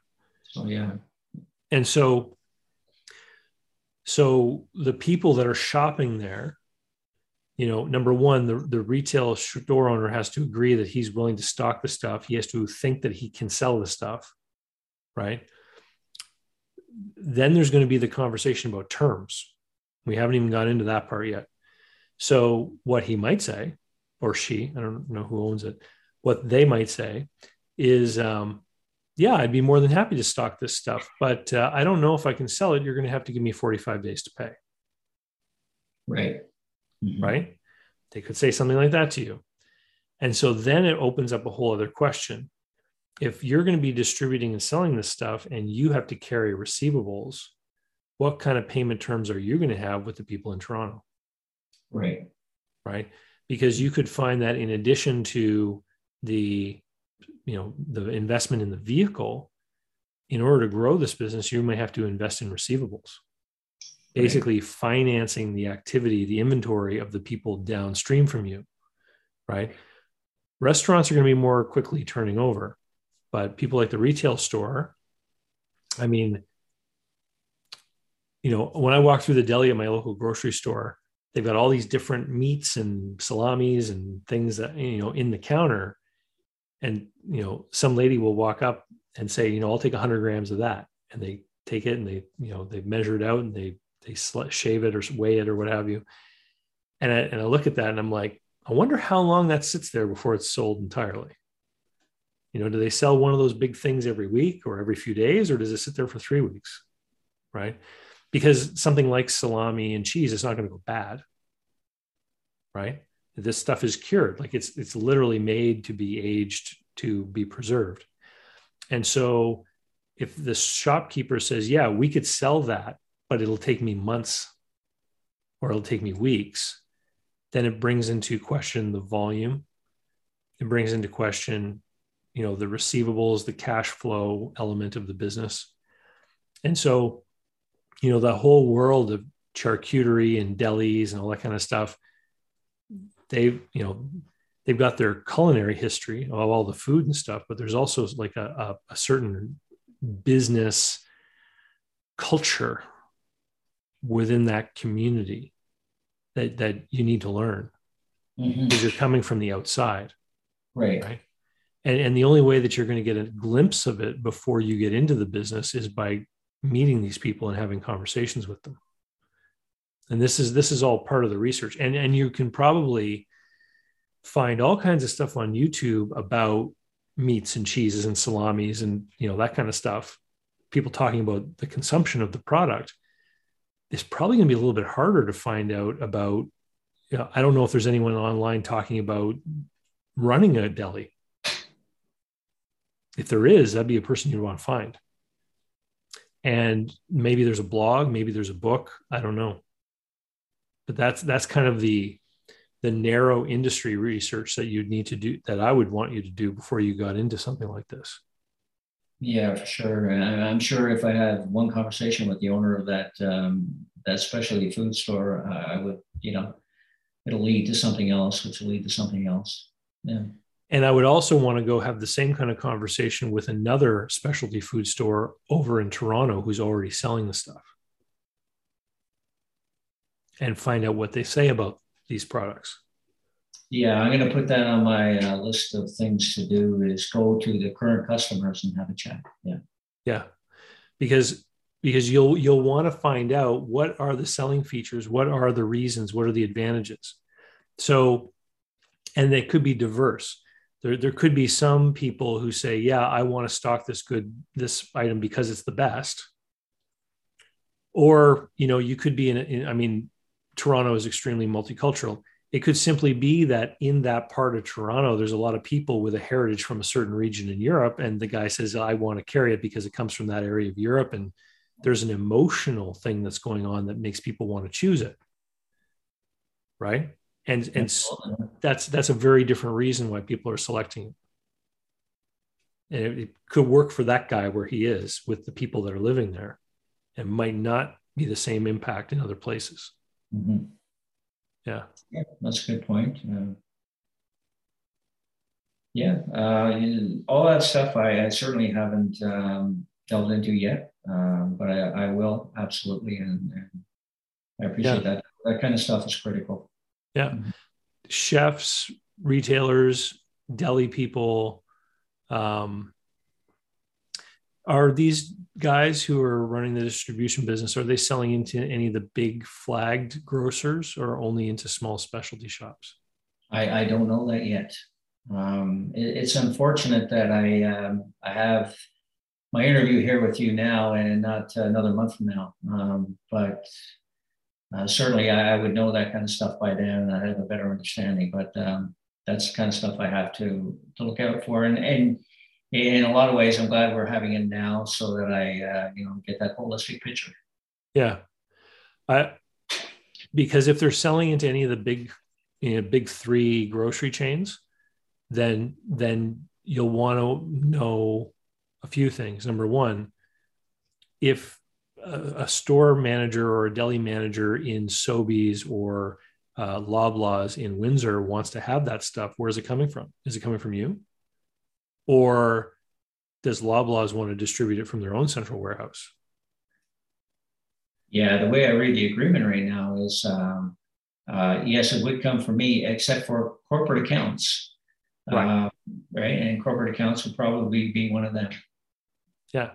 [SPEAKER 2] So yeah.
[SPEAKER 1] And so, so the people that are shopping there, you know, number one, the the retail store owner has to agree that he's willing to stock the stuff. He has to think that he can sell the stuff, right? Then there's going to be the conversation about terms. We haven't even got into that part yet. So, what he might say, or she, I don't know who owns it, what they might say is, um, yeah, I'd be more than happy to stock this stuff, but uh, I don't know if I can sell it. You're going to have to give me 45 days to pay.
[SPEAKER 2] Right.
[SPEAKER 1] Mm-hmm. Right. They could say something like that to you. And so then it opens up a whole other question if you're going to be distributing and selling this stuff and you have to carry receivables, what kind of payment terms are you going to have with the people in Toronto?
[SPEAKER 2] Right.
[SPEAKER 1] Right. Because you could find that in addition to the, you know, the investment in the vehicle, in order to grow this business, you may have to invest in receivables. Basically, right. financing the activity, the inventory of the people downstream from you. Right. Restaurants are going to be more quickly turning over but people like the retail store, I mean, you know, when I walk through the deli at my local grocery store, they've got all these different meats and salamis and things that, you know, in the counter. And, you know, some lady will walk up and say, you know, I'll take 100 grams of that. And they take it and they, you know, they measure it out and they, they shave it or weigh it or what have you. And I, and I look at that and I'm like, I wonder how long that sits there before it's sold entirely. You know, do they sell one of those big things every week or every few days, or does it sit there for three weeks? Right. Because something like salami and cheese is not going to go bad. Right. This stuff is cured. Like it's it's literally made to be aged to be preserved. And so if the shopkeeper says, yeah, we could sell that, but it'll take me months or it'll take me weeks, then it brings into question the volume. It brings into question you know the receivables the cash flow element of the business. And so you know the whole world of charcuterie and delis and all that kind of stuff they've you know they've got their culinary history of all the food and stuff but there's also like a, a, a certain business culture within that community that that you need to learn mm-hmm. because you're coming from the outside
[SPEAKER 2] right.
[SPEAKER 1] right and, and the only way that you're going to get a glimpse of it before you get into the business is by meeting these people and having conversations with them. And this is this is all part of the research. And and you can probably find all kinds of stuff on youtube about meats and cheeses and salamis and you know that kind of stuff. People talking about the consumption of the product. It's probably going to be a little bit harder to find out about you know, i don't know if there's anyone online talking about running a deli if there is that'd be a person you'd want to find. And maybe there's a blog maybe there's a book i don't know. But that's that's kind of the the narrow industry research that you'd need to do that i would want you to do before you got into something like this.
[SPEAKER 2] Yeah for sure. And i'm sure if i had one conversation with the owner of that um, that specialty food store uh, i would you know it'll lead to something else which will lead to something else. Yeah
[SPEAKER 1] and I would also want to go have the same kind of conversation with another specialty food store over in Toronto who's already selling the stuff and find out what they say about these products.
[SPEAKER 2] Yeah, I'm going to put that on my uh, list of things to do is go to the current customers and have a chat. Yeah.
[SPEAKER 1] Yeah. Because because you'll you'll want to find out what are the selling features, what are the reasons, what are the advantages. So and they could be diverse there, there could be some people who say, yeah, I want to stock this good, this item because it's the best. Or, you know, you could be in, in I mean, Toronto is extremely multicultural. It could simply be that in that part of Toronto, there's a lot of people with a heritage from a certain region in Europe. And the guy says, I want to carry it because it comes from that area of Europe. And there's an emotional thing that's going on that makes people want to choose it. Right and and that's that's a very different reason why people are selecting it. And it, it, could work for that guy where he is with the people that are living there, and might not be the same impact in other places. Mm-hmm. Yeah.
[SPEAKER 2] yeah, that's a good point. Uh, yeah, uh, all that stuff I, I certainly haven't um, delved into yet, um, but I, I, will absolutely, and, and I appreciate yeah. that. That kind of stuff is critical.
[SPEAKER 1] Yeah. Mm-hmm. Chefs, retailers, deli people. Um, are these guys who are running the distribution business, are they selling into any of the big flagged grocers or only into small specialty shops?
[SPEAKER 2] I, I don't know that yet. Um, it, it's unfortunate that I um, I have my interview here with you now and not another month from now. Um, but uh, certainly I, I, would know that kind of stuff by then and I have a better understanding, but um, that's the kind of stuff I have to, to look out for. And, and in a lot of ways, I'm glad we're having it now so that I, uh, you know, get that holistic picture.
[SPEAKER 1] Yeah. I, because if they're selling into any of the big, you know, big three grocery chains, then, then you'll want to know a few things. Number one, if a, store manager or a deli manager in Sobeys or uh, Loblaws in Windsor wants to have that stuff, where is it coming from? Is it coming from you? Or does Loblaws want to distribute it from their own central warehouse?
[SPEAKER 2] Yeah, the way I read the agreement right now is um, uh, yes, it would come from me, except for corporate accounts. Right. Uh, right. And corporate accounts would probably be one of them.
[SPEAKER 1] Yeah.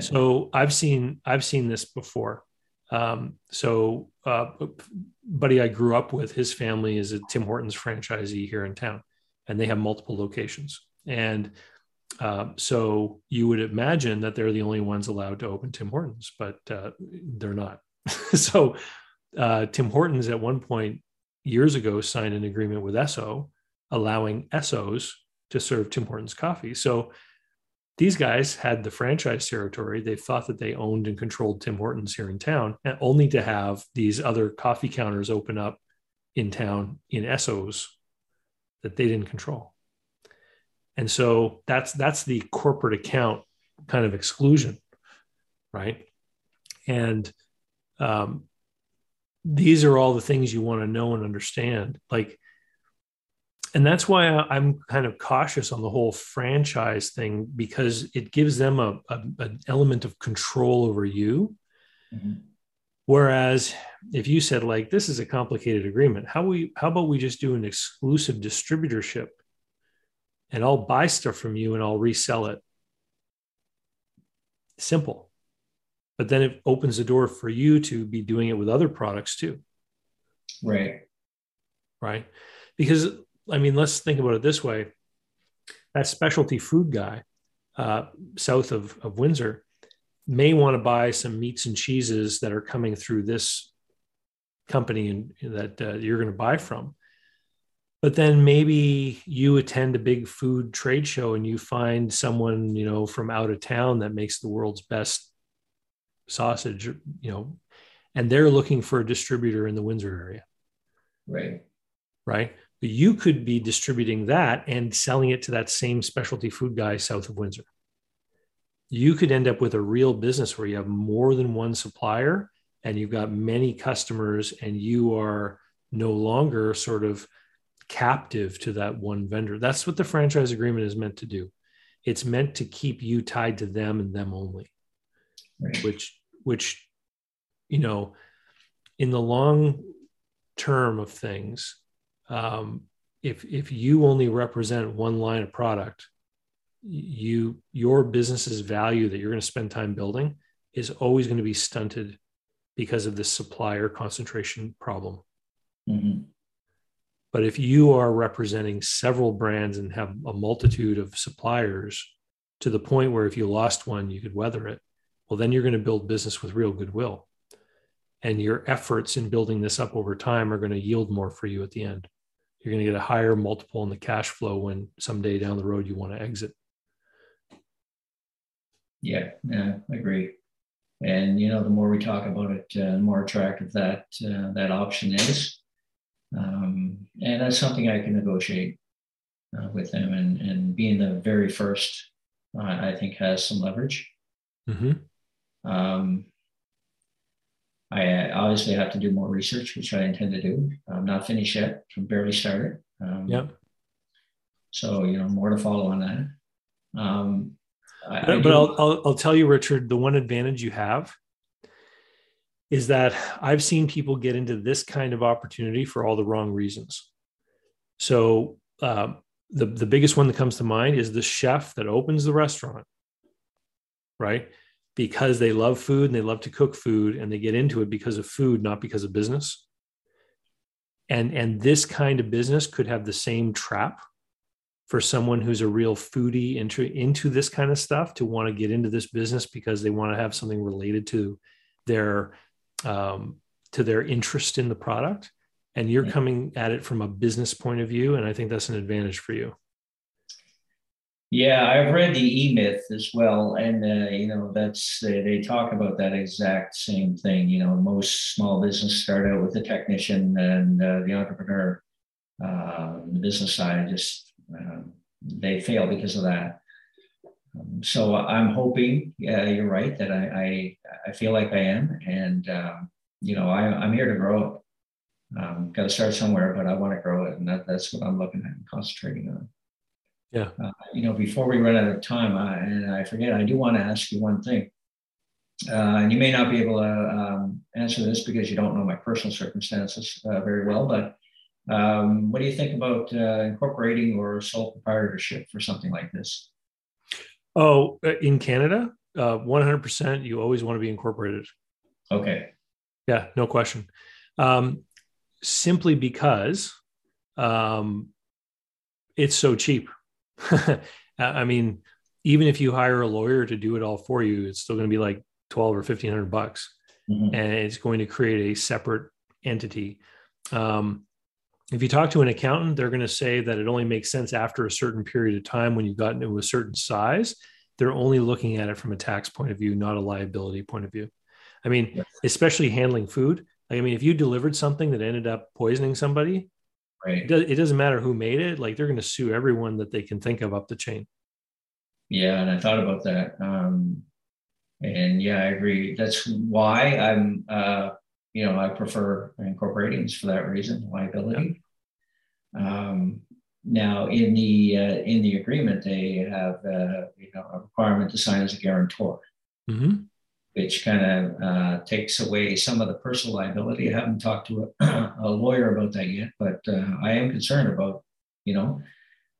[SPEAKER 1] So I've seen I've seen this before. Um, so uh, buddy I grew up with, his family is a Tim Hortons franchisee here in town, and they have multiple locations. And uh, so you would imagine that they're the only ones allowed to open Tim Hortons, but uh, they're not. so uh, Tim Hortons at one point years ago signed an agreement with Esso, allowing Essos to serve Tim Hortons coffee. So these guys had the franchise territory. They thought that they owned and controlled Tim Hortons here in town, and only to have these other coffee counters open up in town in Essos that they didn't control. and so that's that's the corporate account kind of exclusion right and um, these are all the things you want to know and understand like and that's why i'm kind of cautious on the whole franchise thing because it gives them a, a an element of control over you. Mm-hmm. whereas if you said like this is a complicated agreement how we how about we just do an exclusive distributorship and i'll buy stuff from you and i'll resell it? Simple. But then it opens the door for you to be doing it with other products too.
[SPEAKER 2] Right.
[SPEAKER 1] Right? Because i mean let's think about it this way that specialty food guy uh, south of, of windsor may want to buy some meats and cheeses that are coming through this company and that uh, you're going to buy from but then maybe you attend a big food trade show and you find someone you know from out of town that makes the world's best sausage, you know, and they're looking for a distributor in the Windsor area.
[SPEAKER 2] Right.
[SPEAKER 1] Right. You could be distributing that and selling it to that same specialty food guy south of Windsor. You could end up with a real business where you have more than one supplier and you've got many customers and you are no longer sort of captive to that one vendor. That's what the franchise agreement is meant to do. It's meant to keep you tied to them and them only right. which which you know in the long term of things um, if if you only represent one line of product you your business's value that you're going to spend time building is always going to be stunted because of this supplier concentration problem mm-hmm. but if you are representing several brands and have a multitude of suppliers to the point where if you lost one you could weather it well, then you're going to build business with real goodwill. And your efforts in building this up over time are going to yield more for you at the end. You're going to get a higher multiple in the cash flow when someday down the road you want to exit.
[SPEAKER 2] Yeah, yeah, I agree. And you know, the more we talk about it, uh, the more attractive that uh, that option is. Um, and that's something I can negotiate uh, with them. And and being the very first, I think has some leverage. Mm-hmm. Um, I obviously have to do more research, which I intend to do. I'm not finished yet. I'm barely started. Um,
[SPEAKER 1] yep.
[SPEAKER 2] So you know, more to follow on that. Um,
[SPEAKER 1] I, but, I I'll, I'll I'll tell you, Richard, the one advantage you have is that I've seen people get into this kind of opportunity for all the wrong reasons. So uh, the the biggest one that comes to mind is the chef that opens the restaurant, right? Because they love food and they love to cook food and they get into it because of food not because of business. And and this kind of business could have the same trap for someone who's a real foodie into into this kind of stuff to want to get into this business because they want to have something related to their um, to their interest in the product. And you're coming at it from a business point of view and i think that's an advantage for you
[SPEAKER 2] yeah, I've read the E Myth as well, and uh, you know that's they, they talk about that exact same thing. You know, most small business start out with the technician, and uh, the entrepreneur, uh, the business side, just um, they fail because of that. Um, so I'm hoping, you're right, that I I, I feel like I am, and um, you know I, I'm here to grow it. Got to start somewhere, but I want to grow it, and that, that's what I'm looking at and concentrating on.
[SPEAKER 1] Yeah.
[SPEAKER 2] Uh, you know, before we run out of time, I, and I forget, I do want to ask you one thing. Uh, and you may not be able to um, answer this because you don't know my personal circumstances uh, very well, but um, what do you think about uh, incorporating or sole proprietorship for something like this?
[SPEAKER 1] Oh, uh, in Canada, 100%, uh, you always want to be incorporated.
[SPEAKER 2] Okay.
[SPEAKER 1] Yeah, no question. Um, simply because um, it's so cheap. I mean, even if you hire a lawyer to do it all for you, it's still going to be like 12 or 1500 bucks. Mm-hmm. And it's going to create a separate entity. Um, if you talk to an accountant, they're going to say that it only makes sense after a certain period of time when you've gotten to a certain size. They're only looking at it from a tax point of view, not a liability point of view. I mean, yes. especially handling food. I mean, if you delivered something that ended up poisoning somebody,
[SPEAKER 2] Right.
[SPEAKER 1] It, does, it doesn't matter who made it. Like they're going to sue everyone that they can think of up the chain.
[SPEAKER 2] Yeah, and I thought about that. Um, and yeah, I agree. That's why I'm, uh, you know, I prefer incorporating for that reason, liability. Um, now, in the uh, in the agreement, they have uh, you know a requirement to sign as a guarantor,
[SPEAKER 1] Mm-hmm.
[SPEAKER 2] Which kind of uh, takes away some of the personal liability. I haven't talked to a, a lawyer about that yet, but uh, I am concerned about you know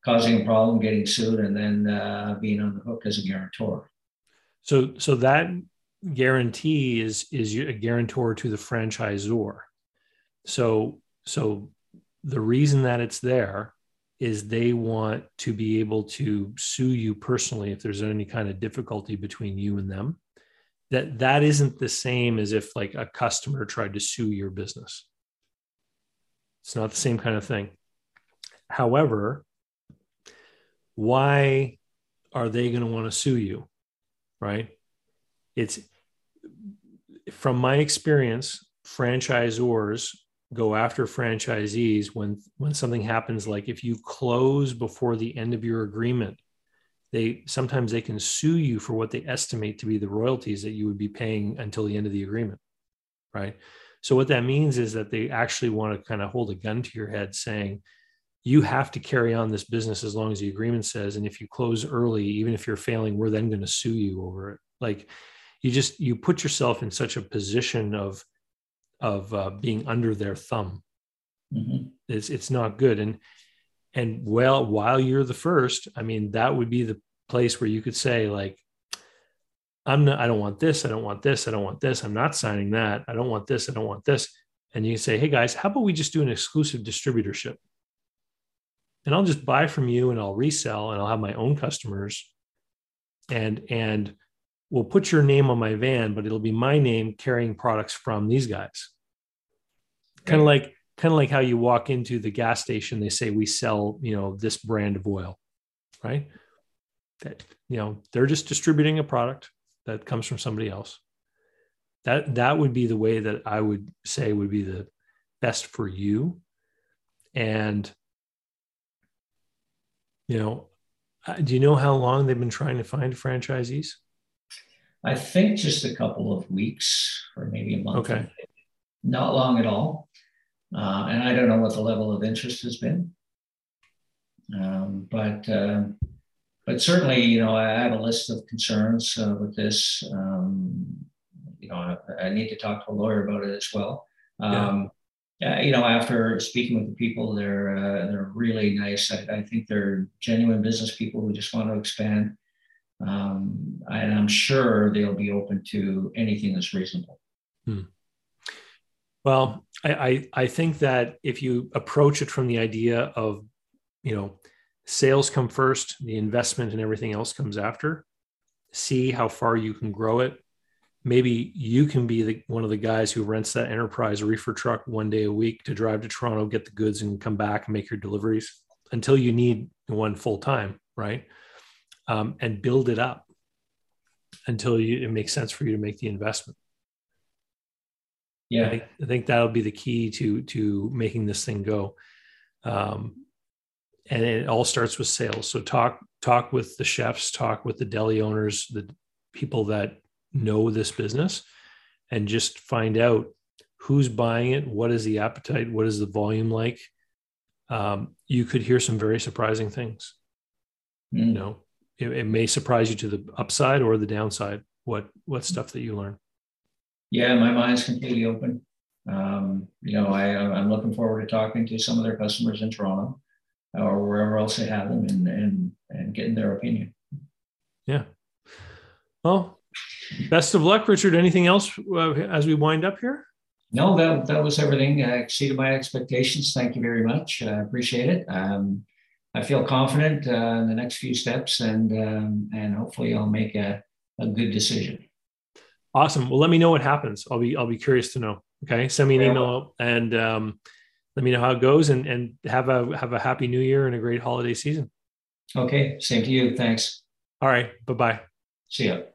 [SPEAKER 2] causing a problem, getting sued, and then uh, being on the hook as a guarantor.
[SPEAKER 1] So, so that guarantee is is a guarantor to the franchisor. So, so the reason that it's there is they want to be able to sue you personally if there's any kind of difficulty between you and them that that isn't the same as if like a customer tried to sue your business. It's not the same kind of thing. However why are they going to want to sue you right? It's from my experience franchisors go after franchisees when when something happens like if you close before the end of your agreement they sometimes they can sue you for what they estimate to be the royalties that you would be paying until the end of the agreement right so what that means is that they actually want to kind of hold a gun to your head saying you have to carry on this business as long as the agreement says and if you close early even if you're failing we're then going to sue you over it like you just you put yourself in such a position of of uh, being under their thumb.
[SPEAKER 2] Mm-hmm.
[SPEAKER 1] It's it's not good. And and well, while you're the first, I mean, that would be the place where you could say like, I'm not. I don't want this. I don't want this. I don't want this. I'm not signing that. I don't want this. I don't want this. And you say, hey guys, how about we just do an exclusive distributorship? And I'll just buy from you, and I'll resell, and I'll have my own customers. And and we'll put your name on my van, but it'll be my name carrying products from these guys. Kind of like kind of like how you walk into the gas station, they say we sell, you know, this brand of oil, right? That you know, they're just distributing a product that comes from somebody else. That that would be the way that I would say would be the best for you. And you know, do you know how long they've been trying to find franchisees?
[SPEAKER 2] I think just a couple of weeks or maybe a month.
[SPEAKER 1] Okay.
[SPEAKER 2] Not long at all. Uh, and I don't know what the level of interest has been. Um, but uh, but certainly, you know, I have a list of concerns uh, with this. Um, you know, I, I, need to talk to a lawyer about it as well. Um, yeah. you know, after speaking with the people, they're uh, they're really nice. I, I think they're genuine business people who just want to expand. Um, and I'm sure they'll be open to anything that's reasonable.
[SPEAKER 1] Hmm. Well, I, I, I think that if you approach it from the idea of, you know, sales come first, the investment and everything else comes after. See how far you can grow it. Maybe you can be the, one of the guys who rents that enterprise reefer truck one day a week to drive to Toronto, get the goods, and come back and make your deliveries until you need one full time, right? um, and build it up until you, it makes sense for you to make the investment.
[SPEAKER 2] Yeah,
[SPEAKER 1] I think, I think that'll be the key to to making this thing go. Um, and it all starts with sales. So talk talk with the chefs, talk with the deli owners, the people that know this business, and just find out who's buying it, what is the appetite, what is the volume like. Um, you could hear some very surprising things. Mm. You know, it, it, may surprise you to the upside or the downside. What what stuff that you learn?
[SPEAKER 2] Yeah, my mind's completely open. Um, you know, I, I'm looking forward to talking to some of their customers in Toronto or wherever else they have them and and and getting their opinion.
[SPEAKER 1] Yeah. Well, best of luck, Richard. Anything else uh, as we wind up here?
[SPEAKER 2] No, that, that was everything. Uh, exceeded my expectations. Thank you very much. I appreciate it. Um, I feel confident uh, in the next few steps, and um, and hopefully I'll make a, a good decision.
[SPEAKER 1] Awesome. Well, let me know what happens. I'll be I'll be curious to know. Okay, send me an email and um, let me know how it goes, and and have a have a happy New Year and a great holiday season.
[SPEAKER 2] Okay, same to you. Thanks.
[SPEAKER 1] All right. Bye bye.
[SPEAKER 2] See ya.